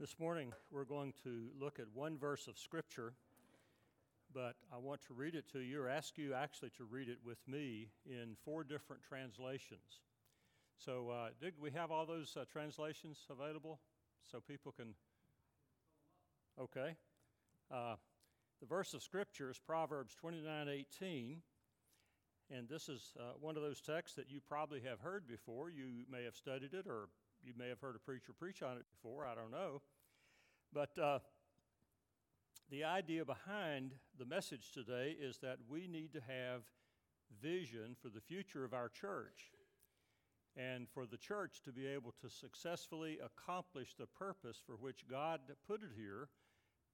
This morning, we're going to look at one verse of Scripture, but I want to read it to you, or ask you actually to read it with me in four different translations. So, uh, did we have all those uh, translations available so people can? Okay. Uh, the verse of Scripture is Proverbs 29 18. And this is uh, one of those texts that you probably have heard before. You may have studied it or you may have heard a preacher preach on it before, I don't know. But uh, the idea behind the message today is that we need to have vision for the future of our church. And for the church to be able to successfully accomplish the purpose for which God put it here,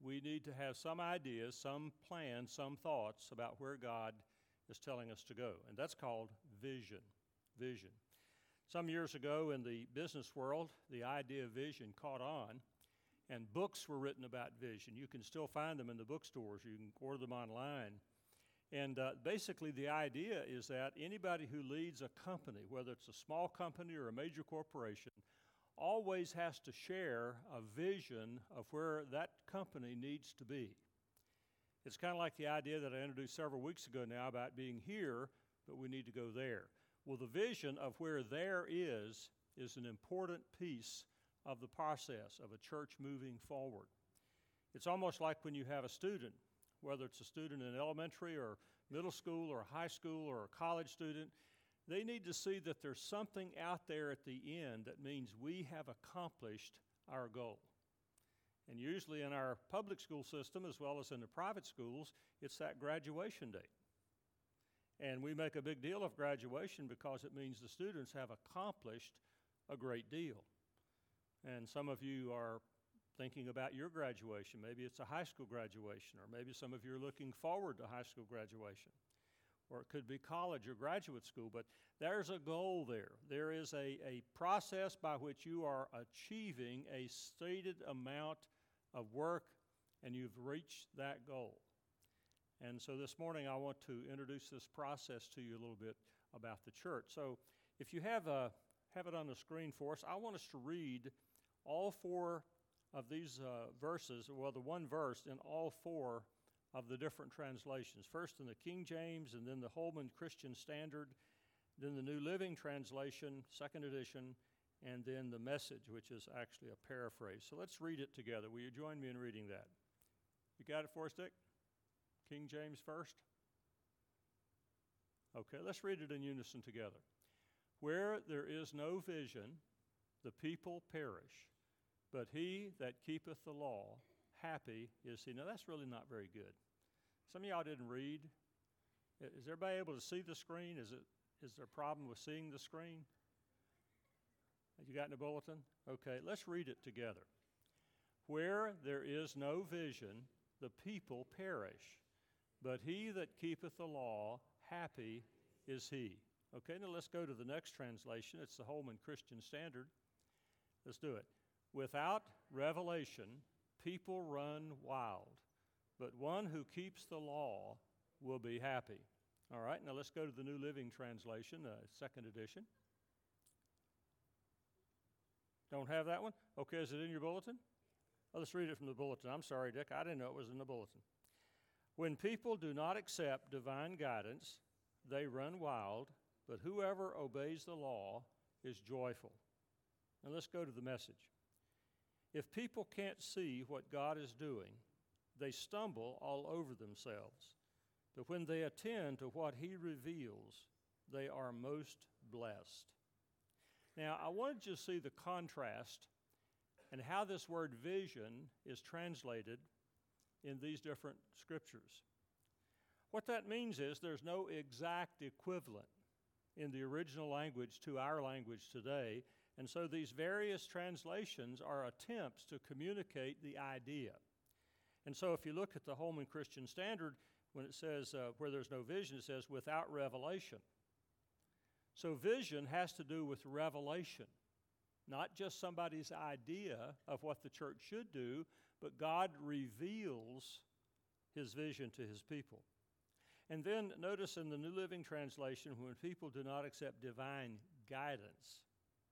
we need to have some ideas, some plans, some thoughts about where God is telling us to go. And that's called vision. Vision. Some years ago in the business world, the idea of vision caught on, and books were written about vision. You can still find them in the bookstores, you can order them online. And uh, basically, the idea is that anybody who leads a company, whether it's a small company or a major corporation, always has to share a vision of where that company needs to be. It's kind of like the idea that I introduced several weeks ago now about being here, but we need to go there. Well, the vision of where there is is an important piece of the process of a church moving forward. It's almost like when you have a student, whether it's a student in elementary or middle school or high school or a college student, they need to see that there's something out there at the end that means we have accomplished our goal. And usually in our public school system, as well as in the private schools, it's that graduation date. And we make a big deal of graduation because it means the students have accomplished a great deal. And some of you are thinking about your graduation. Maybe it's a high school graduation, or maybe some of you are looking forward to high school graduation. Or it could be college or graduate school, but there's a goal there. There is a, a process by which you are achieving a stated amount of work and you've reached that goal. And so this morning I want to introduce this process to you a little bit about the church. So if you have, a, uh, have it on the screen for us, I want us to read all four of these uh, verses, well, the one verse in all four of the different translations. First in the King James, and then the Holman Christian Standard, then the New Living Translation, second edition, and then the Message, which is actually a paraphrase. So let's read it together. Will you join me in reading that? You got it for us, Dick? King James first? Okay, let's read it in unison together. Where there is no vision, the people perish, but he that keepeth the law, happy is he. Now, that's really not very good. Some of y'all didn't read. Is everybody able to see the screen? Is, it, is there a problem with seeing the screen? Have you got in the bulletin? Okay, let's read it together. Where there is no vision, the people perish. But he that keepeth the law, happy is he. Okay, now let's go to the next translation. It's the Holman Christian Standard. Let's do it. Without revelation, people run wild, but one who keeps the law will be happy. All right, now let's go to the New Living Translation, uh, second edition. Don't have that one? Okay, is it in your bulletin? Oh, let's read it from the bulletin. I'm sorry, Dick. I didn't know it was in the bulletin. When people do not accept divine guidance, they run wild, but whoever obeys the law is joyful. Now let's go to the message. If people can't see what God is doing, they stumble all over themselves. But when they attend to what He reveals, they are most blessed. Now, I wanted you to see the contrast and how this word vision is translated in these different scriptures. What that means is there's no exact equivalent in the original language to our language today, and so these various translations are attempts to communicate the idea. And so if you look at the Holman Christian Standard, when it says uh, where there's no vision, it says without revelation. So vision has to do with revelation not just somebody's idea of what the church should do, but God reveals his vision to his people. And then notice in the New Living Translation, when people do not accept divine guidance,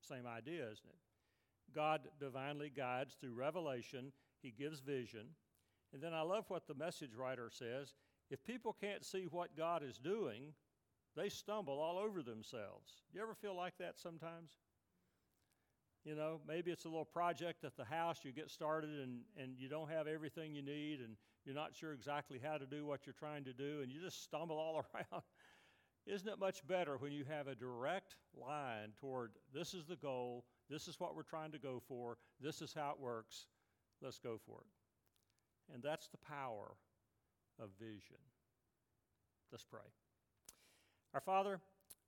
same idea, isn't it? God divinely guides through revelation, He gives vision. And then I love what the message writer says if people can't see what God is doing, they stumble all over themselves. You ever feel like that sometimes? You know, maybe it's a little project at the house, you get started and, and you don't have everything you need and you're not sure exactly how to do what you're trying to do and you just stumble all around. Isn't it much better when you have a direct line toward this is the goal, this is what we're trying to go for, this is how it works, let's go for it? And that's the power of vision. Let's pray. Our Father,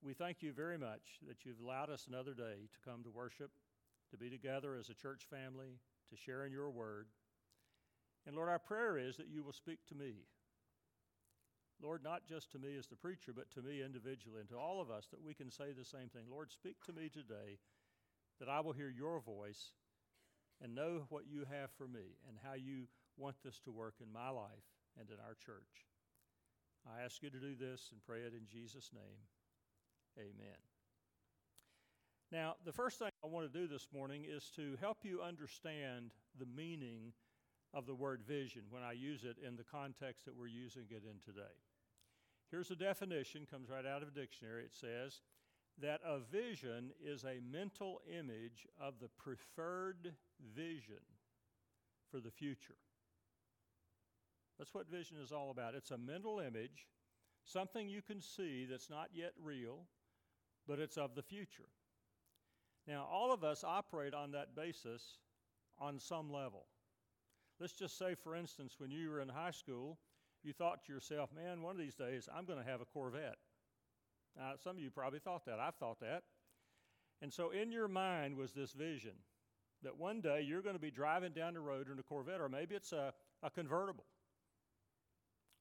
we thank you very much that you've allowed us another day to come to worship, to be together as a church family, to share in your word. And Lord, our prayer is that you will speak to me. Lord, not just to me as the preacher, but to me individually and to all of us that we can say the same thing. Lord, speak to me today that I will hear your voice and know what you have for me and how you want this to work in my life and in our church. I ask you to do this and pray it in Jesus' name. Amen. Now, the first thing I want to do this morning is to help you understand the meaning of the word vision when I use it in the context that we're using it in today. Here's a definition, comes right out of a dictionary. It says that a vision is a mental image of the preferred vision for the future. That's what vision is all about. It's a mental image, something you can see that's not yet real, but it's of the future. Now, all of us operate on that basis on some level. Let's just say, for instance, when you were in high school, you thought to yourself, man, one of these days I'm going to have a Corvette. Now, some of you probably thought that. I've thought that. And so in your mind was this vision that one day you're going to be driving down the road in a Corvette, or maybe it's a, a convertible.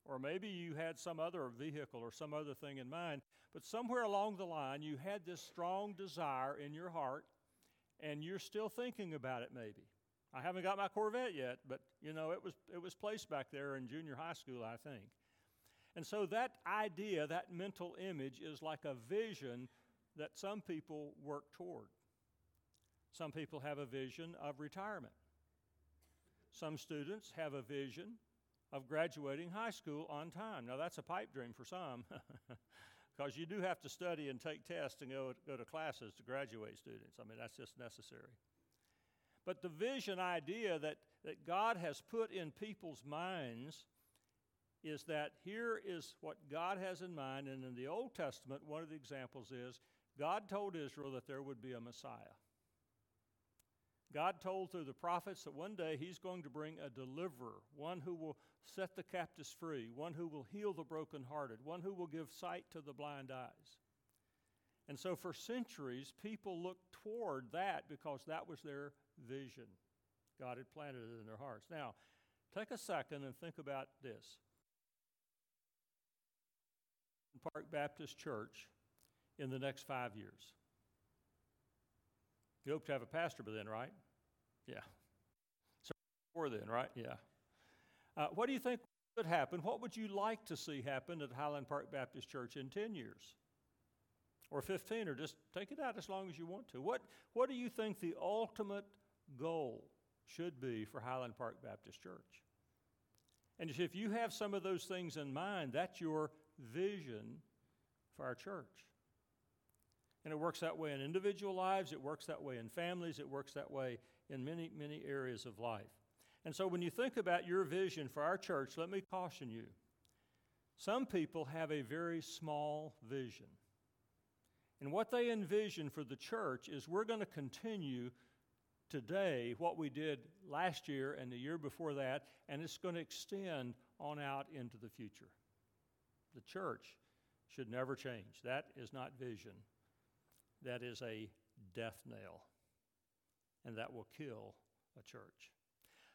Or maybe you had some other vehicle or some other thing in mind, but somewhere along the line you had this strong desire in your heart and you're still thinking about it maybe. I haven't got my Corvette yet, but you know, it was, it was placed back there in junior high school, I think. And so that idea, that mental image, is like a vision that some people work toward. Some people have a vision of retirement. Some students have a vision of graduating high school on time. Now, that's a pipe dream for some, because you do have to study and take tests and go, go to classes to graduate students. I mean, that's just necessary. But the vision idea that, that God has put in people's minds is that here is what God has in mind. And in the Old Testament, one of the examples is God told Israel that there would be a Messiah. God told through the prophets that one day He's going to bring a deliverer, one who will set the captives free, one who will heal the brokenhearted, one who will give sight to the blind eyes. And so for centuries, people looked toward that because that was their vision. God had planted it in their hearts. Now, take a second and think about this. Park Baptist Church in the next five years. You hope to have a pastor by then, right? Yeah. So before then, right? Yeah. Uh, what do you think would happen? What would you like to see happen at Highland Park Baptist Church in 10 years? Or 15, or just take it out as long as you want to. What, what do you think the ultimate goal should be for Highland Park Baptist Church. And if you have some of those things in mind, that's your vision for our church. And it works that way in individual lives, it works that way in families, it works that way in many, many areas of life. And so when you think about your vision for our church, let me caution you. Some people have a very small vision. And what they envision for the church is we're going to continue today what we did last year and the year before that, and it's going to extend on out into the future. The church should never change. That is not vision, that is a death nail, and that will kill a church.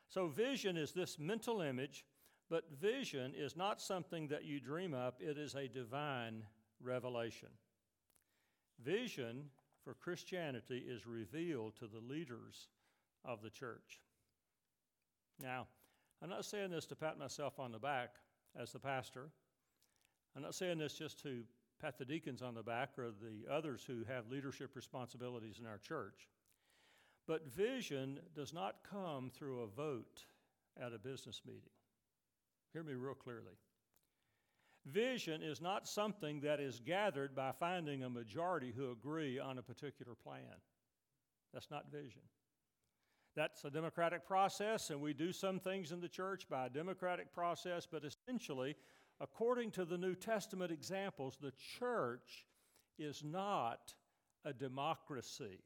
So, vision is this mental image, but vision is not something that you dream up, it is a divine revelation. Vision for Christianity is revealed to the leaders of the church. Now, I'm not saying this to pat myself on the back as the pastor. I'm not saying this just to pat the deacons on the back or the others who have leadership responsibilities in our church. But vision does not come through a vote at a business meeting. Hear me real clearly. Vision is not something that is gathered by finding a majority who agree on a particular plan. That's not vision. That's a democratic process, and we do some things in the church by a democratic process, but essentially, according to the New Testament examples, the church is not a democracy.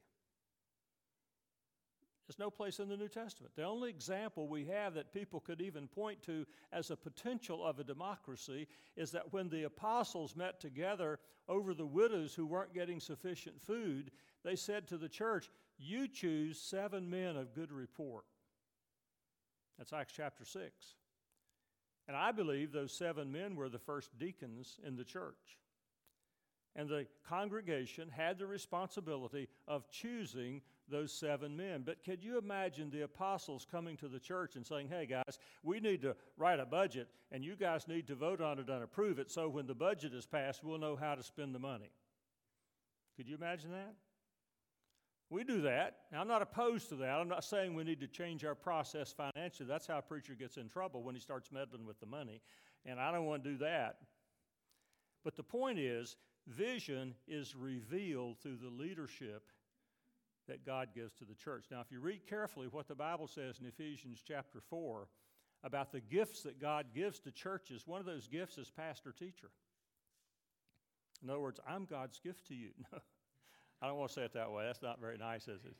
There's no place in the New Testament. The only example we have that people could even point to as a potential of a democracy is that when the apostles met together over the widows who weren't getting sufficient food, they said to the church, You choose seven men of good report. That's Acts chapter 6. And I believe those seven men were the first deacons in the church. And the congregation had the responsibility of choosing those seven men. But could you imagine the apostles coming to the church and saying, hey guys, we need to write a budget and you guys need to vote on it and approve it so when the budget is passed, we'll know how to spend the money? Could you imagine that? We do that. Now, I'm not opposed to that. I'm not saying we need to change our process financially. That's how a preacher gets in trouble when he starts meddling with the money. And I don't want to do that. But the point is, vision is revealed through the leadership that God gives to the church. Now, if you read carefully what the Bible says in Ephesians chapter 4 about the gifts that God gives to churches, one of those gifts is pastor teacher. In other words, I'm God's gift to you. I don't want to say it that way. That's not very nice, is it?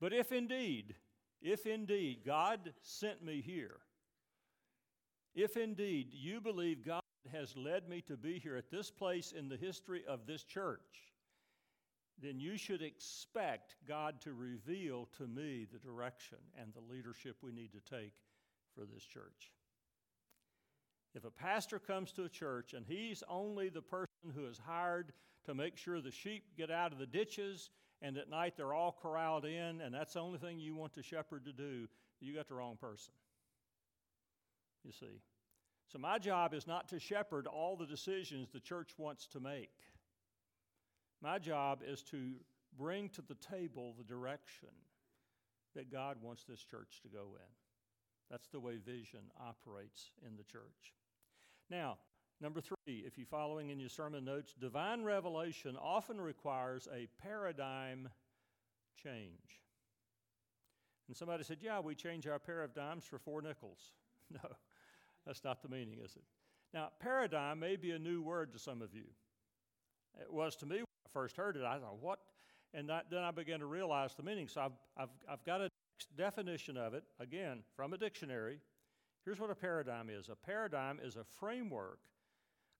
But if indeed, if indeed God sent me here, if indeed you believe God has led me to be here at this place in the history of this church, then you should expect God to reveal to me the direction and the leadership we need to take for this church. If a pastor comes to a church and he's only the person who is hired to make sure the sheep get out of the ditches and at night they're all corralled in, and that's the only thing you want the shepherd to do, you got the wrong person. You see. So, my job is not to shepherd all the decisions the church wants to make. My job is to bring to the table the direction that God wants this church to go in. That's the way vision operates in the church. Now, number three, if you're following in your sermon notes, divine revelation often requires a paradigm change. And somebody said, Yeah, we change our paradigms for four nickels. No, that's not the meaning, is it? Now, paradigm may be a new word to some of you. It was to me when I first heard it, I thought, what? And that, then I began to realize the meaning. So I've, I've, I've got a definition of it, again, from a dictionary. Here's what a paradigm is a paradigm is a framework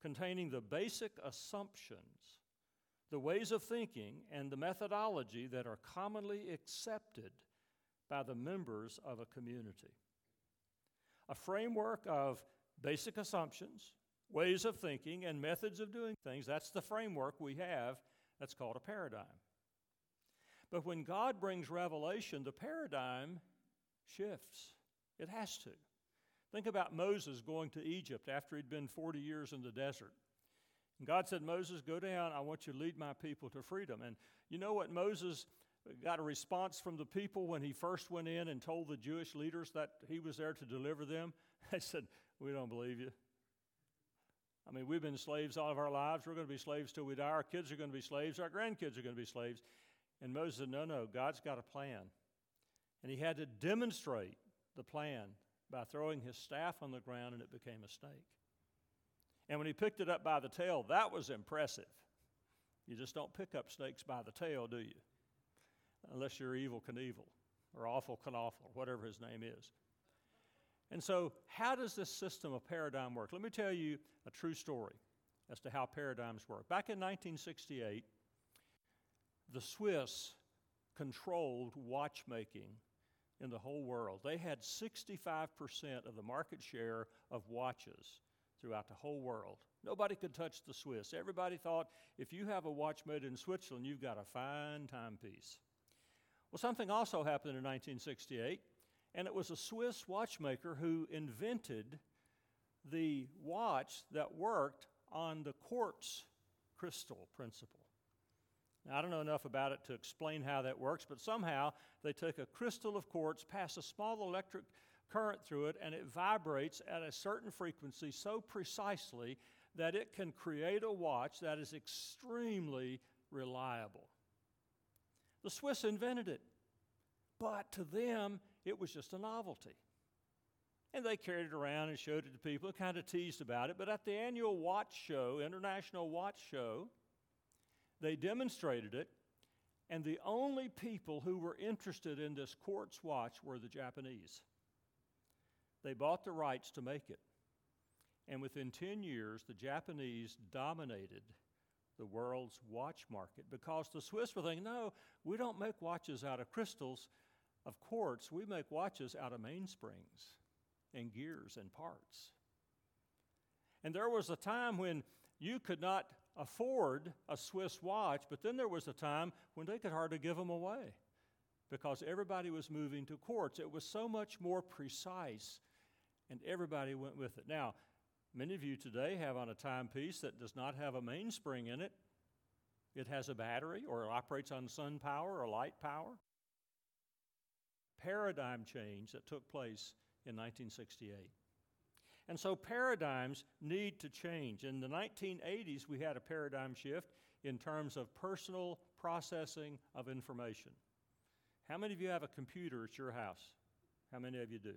containing the basic assumptions, the ways of thinking, and the methodology that are commonly accepted by the members of a community. A framework of basic assumptions, ways of thinking, and methods of doing things. That's the framework we have that's called a paradigm. But when God brings revelation, the paradigm shifts. It has to. Think about Moses going to Egypt after he'd been 40 years in the desert. And God said, Moses, go down. I want you to lead my people to freedom. And you know what Moses got a response from the people when he first went in and told the Jewish leaders that he was there to deliver them? They said, We don't believe you. I mean, we've been slaves all of our lives. We're going to be slaves till we die. Our kids are going to be slaves. Our grandkids are going to be slaves. And Moses said, No, no, God's got a plan. And he had to demonstrate the plan by throwing his staff on the ground and it became a snake. And when he picked it up by the tail, that was impressive. You just don't pick up snakes by the tail, do you? Unless you're Evel Knievel or awful Knaufel, or whatever his name is. And so, how does this system of paradigm work? Let me tell you a true story as to how paradigms work. Back in 1968, the Swiss controlled watchmaking in the whole world. They had 65% of the market share of watches throughout the whole world. Nobody could touch the Swiss. Everybody thought if you have a watch made in Switzerland, you've got a fine timepiece. Well, something also happened in 1968. And it was a Swiss watchmaker who invented the watch that worked on the quartz crystal principle. Now, I don't know enough about it to explain how that works, but somehow they take a crystal of quartz, pass a small electric current through it, and it vibrates at a certain frequency so precisely that it can create a watch that is extremely reliable. The Swiss invented it, but to them, it was just a novelty. And they carried it around and showed it to people, kind of teased about it. But at the annual watch show, International Watch Show, they demonstrated it, and the only people who were interested in this quartz watch were the Japanese. They bought the rights to make it. And within 10 years, the Japanese dominated the world's watch market because the Swiss were thinking, no, we don't make watches out of crystals, of quartz, we make watches out of mainsprings and gears and parts. And there was a time when you could not afford a Swiss watch, but then there was a time when they could hardly give them away because everybody was moving to quartz. It was so much more precise, and everybody went with it. Now, many of you today have on a timepiece that does not have a mainspring in it. It has a battery or it operates on sun power or light power. Paradigm change that took place in 1968. And so paradigms need to change. In the 1980s, we had a paradigm shift in terms of personal processing of information. How many of you have a computer at your house? How many of you do?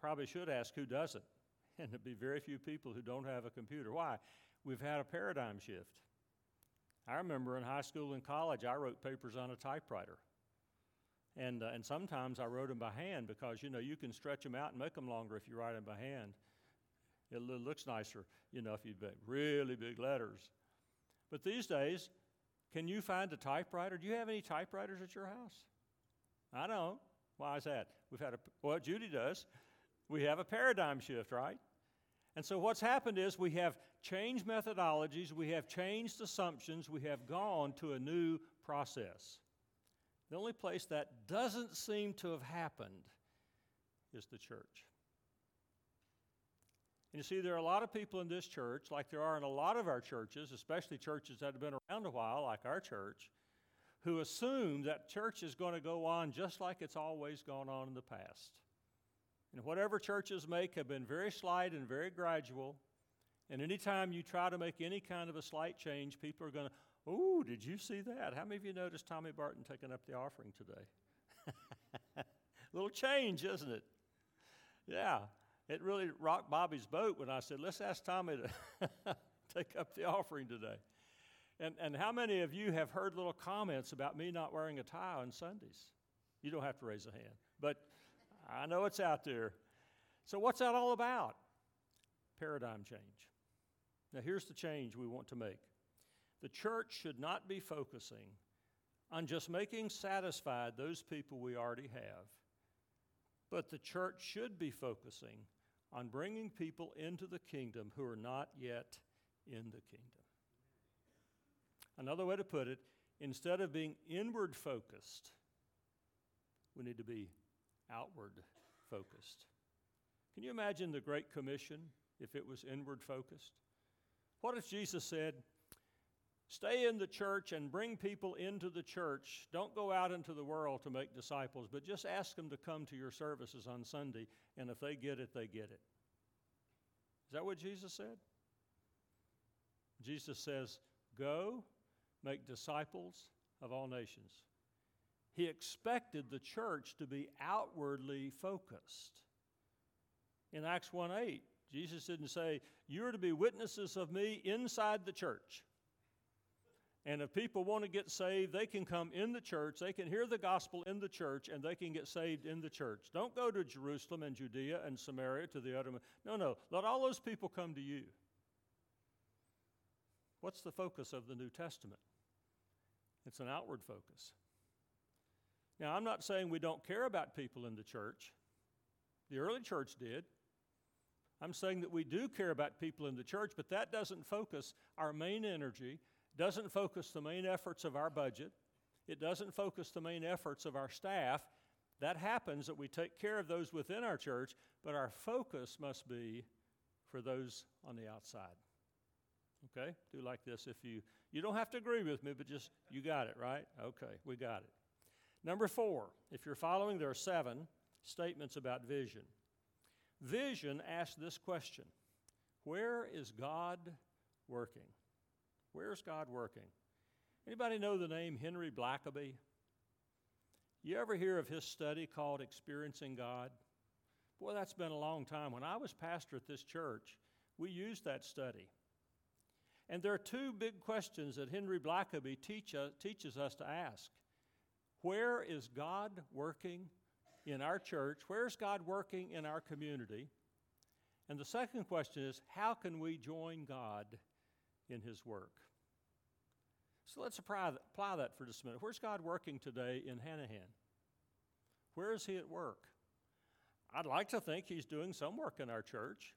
Probably should ask who doesn't. And there'd be very few people who don't have a computer. Why? We've had a paradigm shift. I remember in high school and college, I wrote papers on a typewriter. And, uh, and sometimes I wrote them by hand because, you know, you can stretch them out and make them longer if you write them by hand. It looks nicer, you know, if you make really big letters. But these days, can you find a typewriter? Do you have any typewriters at your house? I don't. Why is that? We've had a, well, Judy does. We have a paradigm shift, right? And so what's happened is we have changed methodologies, we have changed assumptions, we have gone to a new process. The only place that doesn't seem to have happened is the church. And you see, there are a lot of people in this church, like there are in a lot of our churches, especially churches that have been around a while, like our church, who assume that church is going to go on just like it's always gone on in the past. And whatever churches make have been very slight and very gradual. And anytime you try to make any kind of a slight change, people are going to, Oh, did you see that? How many of you noticed Tommy Barton taking up the offering today? A little change, isn't it? Yeah, it really rocked Bobby's boat when I said, let's ask Tommy to take up the offering today. And, and how many of you have heard little comments about me not wearing a tie on Sundays? You don't have to raise a hand, but I know it's out there. So, what's that all about? Paradigm change. Now, here's the change we want to make the church should not be focusing on just making satisfied those people we already have, but the church should be focusing on bringing people into the kingdom who are not yet in the kingdom. Another way to put it, instead of being inward focused, we need to be outward focused. Can you imagine the Great Commission if it was inward focused? What if Jesus said, Stay in the church and bring people into the church. Don't go out into the world to make disciples, but just ask them to come to your services on Sunday, and if they get it, they get it. Is that what Jesus said? Jesus says, Go, make disciples of all nations. He expected the church to be outwardly focused. In Acts 1 8, Jesus didn't say, You're to be witnesses of me inside the church. And if people want to get saved, they can come in the church, they can hear the gospel in the church, and they can get saved in the church. Don't go to Jerusalem and Judea and Samaria to the other. No, no. Let all those people come to you. What's the focus of the New Testament? It's an outward focus. Now, I'm not saying we don't care about people in the church. The early church did. I'm saying that we do care about people in the church, but that doesn't focus our main energy doesn't focus the main efforts of our budget, it doesn't focus the main efforts of our staff. That happens that we take care of those within our church, but our focus must be for those on the outside. Okay? Do like this if you You don't have to agree with me, but just, you got it, right? Okay, we got it. Number four, if you're following, there are seven statements about vision. Vision asks this question Where is God working? Where's God working? Anybody know the name Henry Blackaby? You ever hear of his study called Experiencing God? Boy, that's been a long time. When I was pastor at this church, we used that study. And there are two big questions that Henry Blackaby teach, teaches us to ask. Where is God working in our church? Where's God working in our community? And the second question is how can we join God in His work? So let's apply that, apply that for just a minute. Where's God working today in Hanahan? Where is He at work? I'd like to think He's doing some work in our church.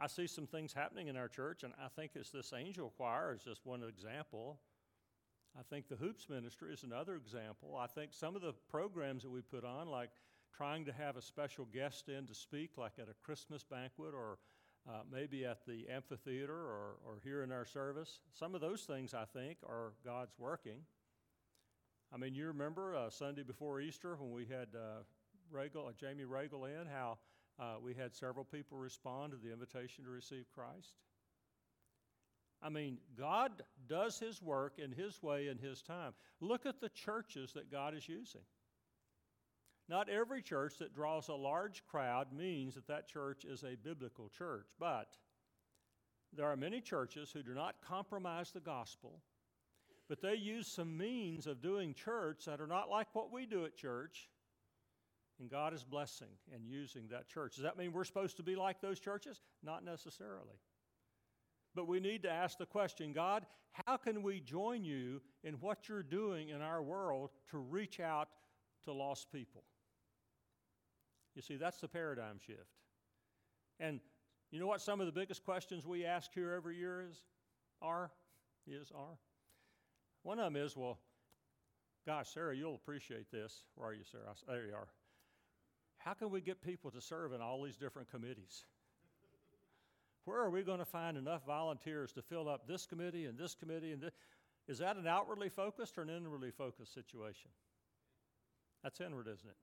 I see some things happening in our church, and I think it's this angel choir is just one example. I think the hoops ministry is another example. I think some of the programs that we put on, like trying to have a special guest in to speak, like at a Christmas banquet or uh, maybe at the amphitheater or, or here in our service, some of those things I think are God's working. I mean, you remember uh, Sunday before Easter when we had uh, Regal, uh, Jamie Regal in, how uh, we had several people respond to the invitation to receive Christ? I mean, God does His work in His way in His time. Look at the churches that God is using. Not every church that draws a large crowd means that that church is a biblical church, but there are many churches who do not compromise the gospel, but they use some means of doing church that are not like what we do at church, and God is blessing and using that church. Does that mean we're supposed to be like those churches? Not necessarily. But we need to ask the question God, how can we join you in what you're doing in our world to reach out to lost people? You see, that's the paradigm shift. And you know what some of the biggest questions we ask here every year is? Are? Is, are? One of them is, well, gosh, Sarah, you'll appreciate this. Where are you, Sarah? There you are. How can we get people to serve in all these different committees? Where are we going to find enough volunteers to fill up this committee and this committee and this? Is that an outwardly focused or an inwardly focused situation? That's inward, isn't it?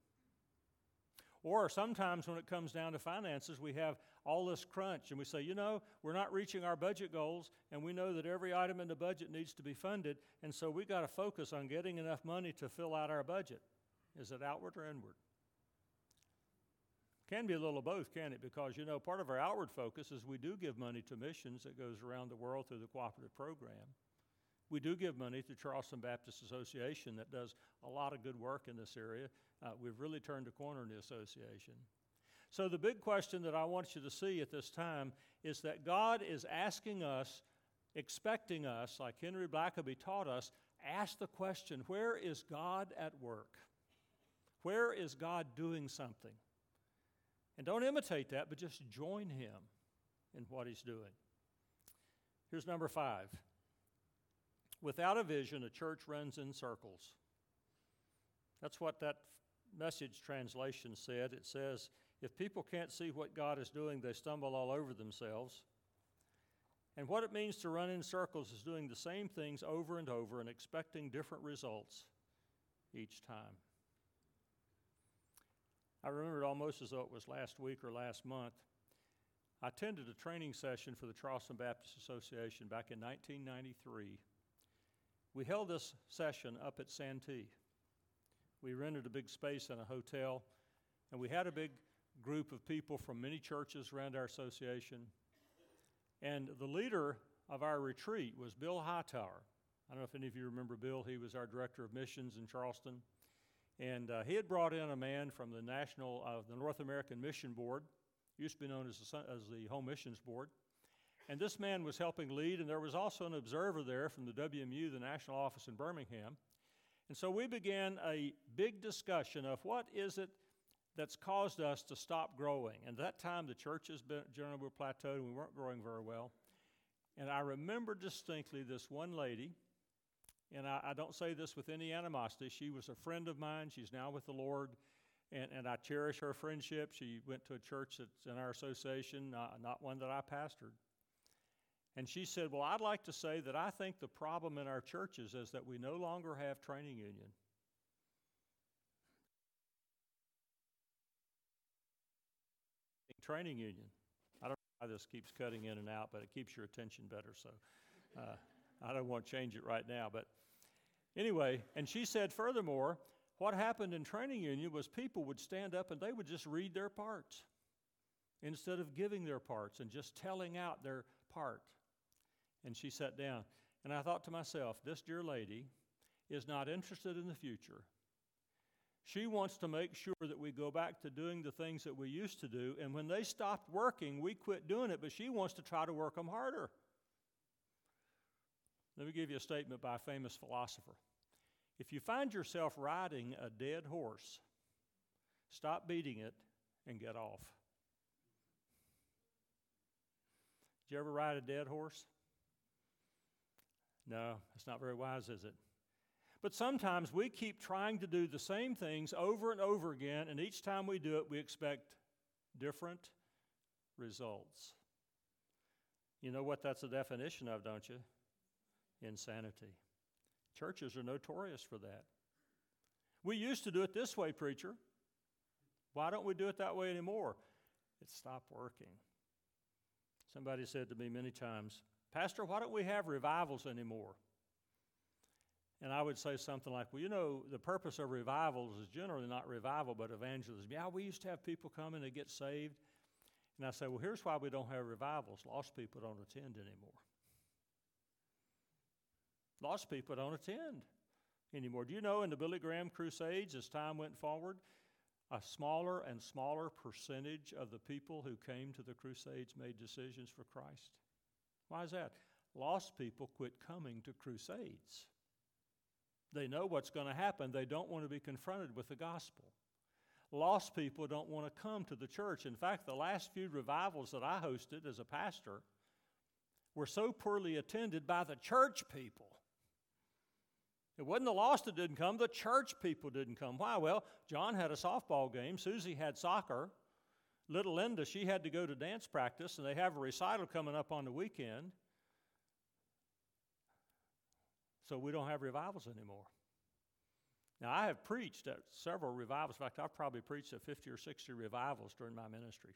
Or sometimes when it comes down to finances, we have all this crunch and we say, you know, we're not reaching our budget goals and we know that every item in the budget needs to be funded, and so we've got to focus on getting enough money to fill out our budget. Is it outward or inward? Can be a little of both, can it? Because, you know, part of our outward focus is we do give money to missions that goes around the world through the cooperative program. We do give money to Charleston Baptist Association that does a lot of good work in this area. Uh, we've really turned a corner in the association. So, the big question that I want you to see at this time is that God is asking us, expecting us, like Henry Blackaby taught us, ask the question where is God at work? Where is God doing something? And don't imitate that, but just join him in what he's doing. Here's number five without a vision, a church runs in circles. That's what that message translation said. It says, if people can't see what God is doing, they stumble all over themselves. And what it means to run in circles is doing the same things over and over and expecting different results each time. I remember it almost as though it was last week or last month. I attended a training session for the Charleston Baptist Association back in 1993. We held this session up at Santee. We rented a big space in a hotel, and we had a big group of people from many churches around our association. And the leader of our retreat was Bill Hightower. I don't know if any of you remember Bill. He was our director of missions in Charleston. And uh, he had brought in a man from the National, uh, the North American Mission Board, used to be known as the, as the Home Missions Board. And this man was helping lead, and there was also an observer there from the WMU, the national office in Birmingham. And so we began a big discussion of what is it that's caused us to stop growing. And at that time, the churches generally were plateaued, and we weren't growing very well. And I remember distinctly this one lady and I, I, don't say this with any animosity. She was a friend of mine. She's now with the Lord, and, and I cherish her friendship. She went to a church that's in our association, not, not one that I pastored. And she said, Well, I'd like to say that I think the problem in our churches is that we no longer have training union. Training union. I don't know why this keeps cutting in and out, but it keeps your attention better. So uh, I don't want to change it right now. But anyway, and she said, furthermore, what happened in training union was people would stand up and they would just read their parts instead of giving their parts and just telling out their part. And she sat down. And I thought to myself, this dear lady is not interested in the future. She wants to make sure that we go back to doing the things that we used to do. And when they stopped working, we quit doing it, but she wants to try to work them harder. Let me give you a statement by a famous philosopher. If you find yourself riding a dead horse, stop beating it and get off. Did you ever ride a dead horse? No, it's not very wise, is it? But sometimes we keep trying to do the same things over and over again, and each time we do it, we expect different results. You know what that's a definition of, don't you? Insanity. Churches are notorious for that. We used to do it this way, preacher. Why don't we do it that way anymore? It stopped working. Somebody said to me many times, Pastor, why don't we have revivals anymore? And I would say something like, Well, you know, the purpose of revivals is generally not revival, but evangelism. Yeah, we used to have people come and they get saved. And I say, Well, here's why we don't have revivals lost people don't attend anymore. Lost people don't attend anymore. Do you know in the Billy Graham Crusades, as time went forward, a smaller and smaller percentage of the people who came to the Crusades made decisions for Christ? Why is that? Lost people quit coming to crusades. They know what's going to happen. They don't want to be confronted with the gospel. Lost people don't want to come to the church. In fact, the last few revivals that I hosted as a pastor were so poorly attended by the church people. It wasn't the lost that didn't come, the church people didn't come. Why? Well, John had a softball game, Susie had soccer, Little Linda, she had to go to dance practice, and they have a recital coming up on the weekend. So we don't have revivals anymore. Now, I have preached at several revivals. In fact, I've probably preached at 50 or 60 revivals during my ministry.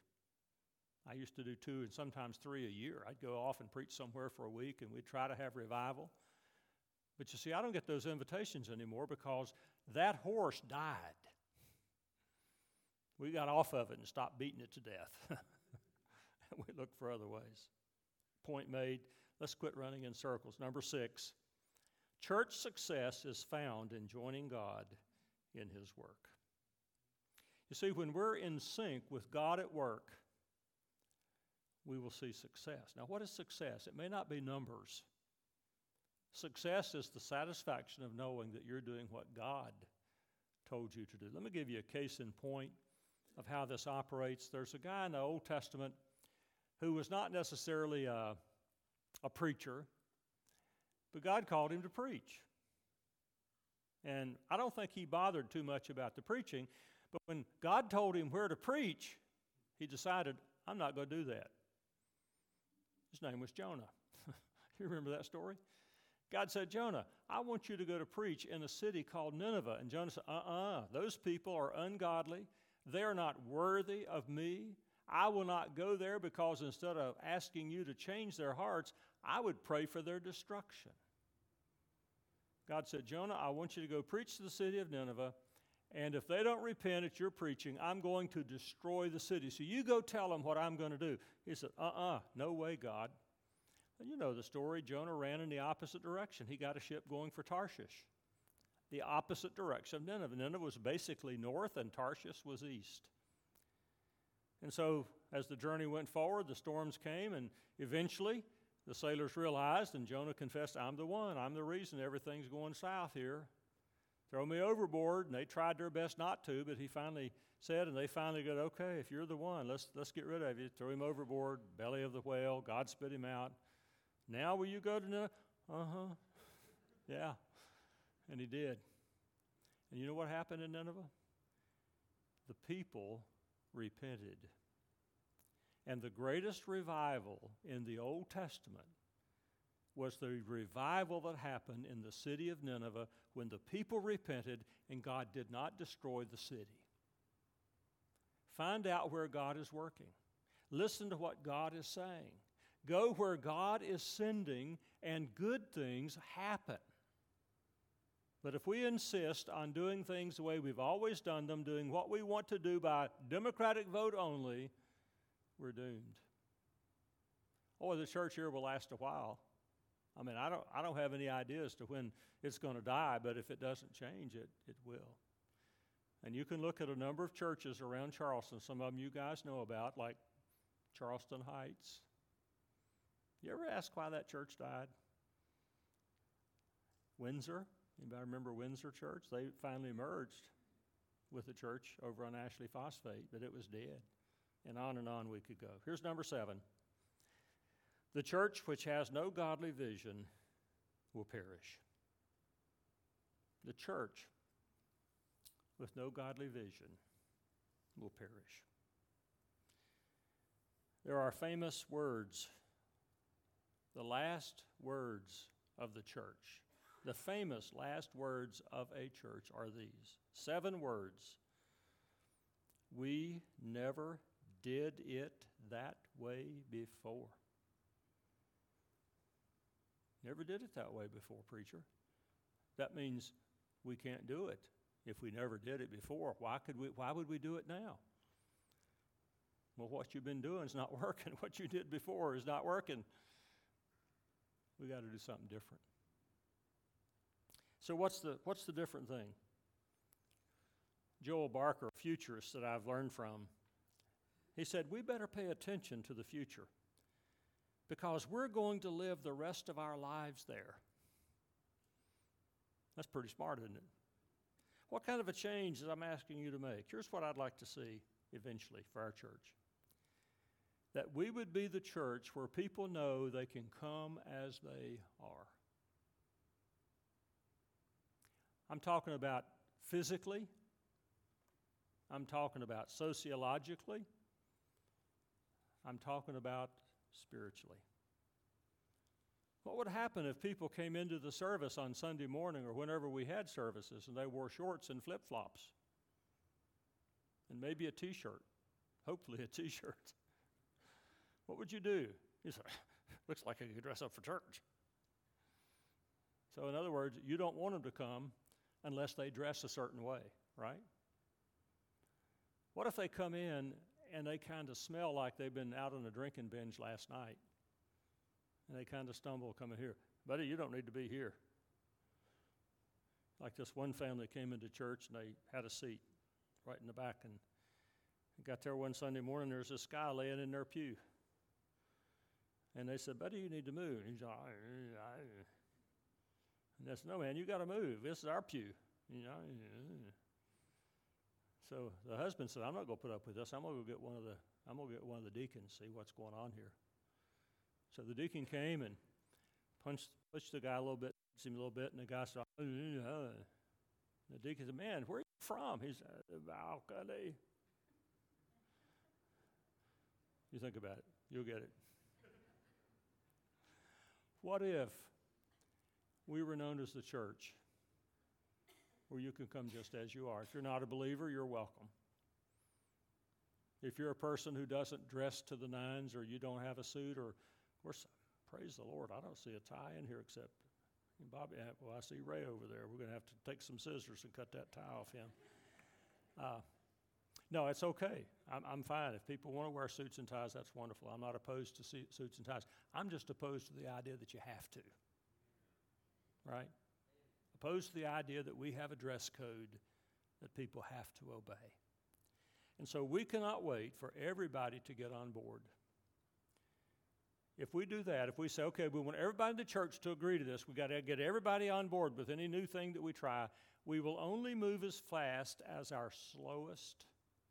I used to do two and sometimes three a year. I'd go off and preach somewhere for a week, and we'd try to have revival. But you see, I don't get those invitations anymore because that horse died. We got off of it and stopped beating it to death. we looked for other ways. Point made. Let's quit running in circles. Number six church success is found in joining God in His work. You see, when we're in sync with God at work, we will see success. Now, what is success? It may not be numbers. Success is the satisfaction of knowing that you're doing what God told you to do. Let me give you a case in point of how this operates. There's a guy in the Old Testament who was not necessarily a, a preacher, but God called him to preach. And I don't think he bothered too much about the preaching, but when God told him where to preach, he decided, I'm not going to do that. His name was Jonah. you remember that story? God said, Jonah, I want you to go to preach in a city called Nineveh. And Jonah said, uh uh-uh, uh, those people are ungodly. They are not worthy of me. I will not go there because instead of asking you to change their hearts, I would pray for their destruction. God said, Jonah, I want you to go preach to the city of Nineveh, and if they don't repent at your preaching, I'm going to destroy the city. So you go tell them what I'm going to do. He said, uh uh-uh, uh, no way, God. And you know the story. Jonah ran in the opposite direction. He got a ship going for Tarshish, the opposite direction of Nineveh. Nineveh was basically north, and Tarshish was east. And so, as the journey went forward, the storms came, and eventually the sailors realized, and Jonah confessed, I'm the one. I'm the reason everything's going south here. Throw me overboard. And they tried their best not to, but he finally said, and they finally got, okay, if you're the one, let's, let's get rid of you. Throw him overboard, belly of the whale. God spit him out. Now will you go to Nineveh? Uh huh. Yeah. And he did. And you know what happened in Nineveh? The people repented. And the greatest revival in the Old Testament was the revival that happened in the city of Nineveh when the people repented and God did not destroy the city. Find out where God is working. Listen to what God is saying. Go where God is sending, and good things happen. But if we insist on doing things the way we've always done them, doing what we want to do by democratic vote only, we're doomed. Or the church here will last a while. I mean, I don't, I don't have any idea as to when it's going to die, but if it doesn't change, it, it will. And you can look at a number of churches around Charleston, some of them you guys know about, like Charleston Heights. You ever ask why that church died? Windsor, anybody remember Windsor Church? They finally merged with the church over on Ashley Phosphate, but it was dead. And on and on we could go. Here's number seven. The church which has no godly vision will perish. The church with no godly vision will perish. There are famous words, the last words of the church. The famous last words of a church are these seven words We never did it that way before. Never did it that way before, preacher. That means we can't do it. If we never did it before, why, could we, why would we do it now? Well, what you've been doing is not working. What you did before is not working. We got to do something different. So, what's the, what's the different thing? Joel Barker, a futurist that I've learned from, he said, We better pay attention to the future because we're going to live the rest of our lives there. That's pretty smart, isn't it? What kind of a change is I'm asking you to make? Here's what I'd like to see eventually for our church that we would be the church where people know they can come as they are. I'm talking about physically, I'm talking about sociologically, I'm talking about spiritually. What would happen if people came into the service on Sunday morning or whenever we had services and they wore shorts and flip flops? And maybe a t shirt, hopefully a t shirt. What would you do? You say, looks like I could dress up for church. So, in other words, you don't want them to come unless they dress a certain way, right? What if they come in and they kind of smell like they've been out on a drinking binge last night. And they kind of stumble coming here. Buddy, you don't need to be here. Like this one family came into church and they had a seat right in the back and got there one Sunday morning. There's this guy laying in their pew. And they said, Buddy, you need to move. And he's like, and said, No, man, you got to move. This is our pew. You know, so the husband said, I'm not going to put up with this. I'm going to go get one of the, I'm going to get one of the deacons, see what's going on here. So the deacon came and punched, pushed the guy a little bit, him a little bit, and the guy said, uh, the deacon said, man, where are you from? The balcony. You think about it, you'll get it. what if we were known as the church where you can come just as you are. If you're not a believer, you're welcome. If you're a person who doesn't dress to the nines or you don't have a suit, or, of course, praise the Lord, I don't see a tie in here except Bobby. Well, I see Ray over there. We're going to have to take some scissors and cut that tie off him. Uh, no, it's okay. I'm, I'm fine. If people want to wear suits and ties, that's wonderful. I'm not opposed to suits and ties. I'm just opposed to the idea that you have to. Right? opposed to the idea that we have a dress code that people have to obey. And so we cannot wait for everybody to get on board. If we do that, if we say, okay, we want everybody in the church to agree to this, we've got to get everybody on board with any new thing that we try, we will only move as fast as our slowest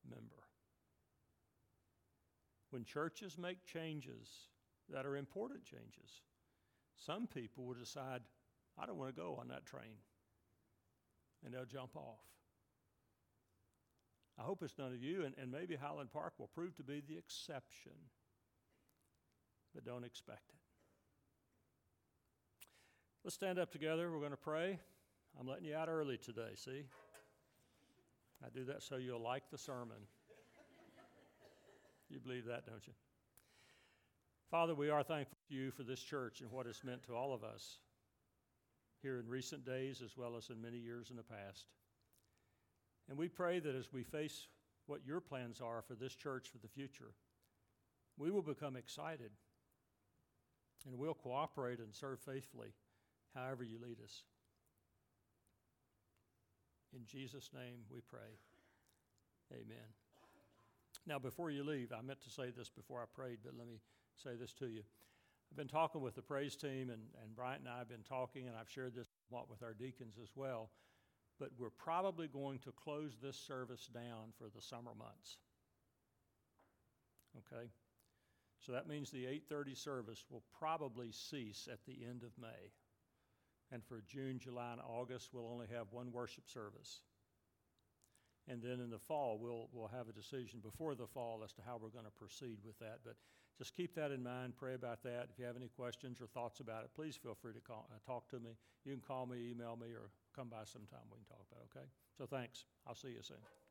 member. When churches make changes that are important changes, some people will decide, I don't want to go on that train. And they'll jump off. I hope it's none of you, and, and maybe Highland Park will prove to be the exception. But don't expect it. Let's stand up together. We're going to pray. I'm letting you out early today, see? I do that so you'll like the sermon. You believe that, don't you? Father, we are thankful to you for this church and what it's meant to all of us here in recent days as well as in many years in the past. And we pray that as we face what your plans are for this church for the future, we will become excited and we'll cooperate and serve faithfully however you lead us. In Jesus' name we pray. Amen. Now, before you leave, I meant to say this before I prayed, but let me say this to you. I've been talking with the praise team, and, and Bryant and I have been talking, and I've shared this somewhat with our deacons as well. But we're probably going to close this service down for the summer months. Okay? So that means the 8:30 service will probably cease at the end of May. And for June, July, and August, we'll only have one worship service. And then in the fall, we'll, we'll have a decision before the fall as to how we're going to proceed with that. But just keep that in mind, pray about that. If you have any questions or thoughts about it, please feel free to call, uh, talk to me. You can call me, email me, or come by sometime we can talk about it, okay? So thanks. I'll see you soon.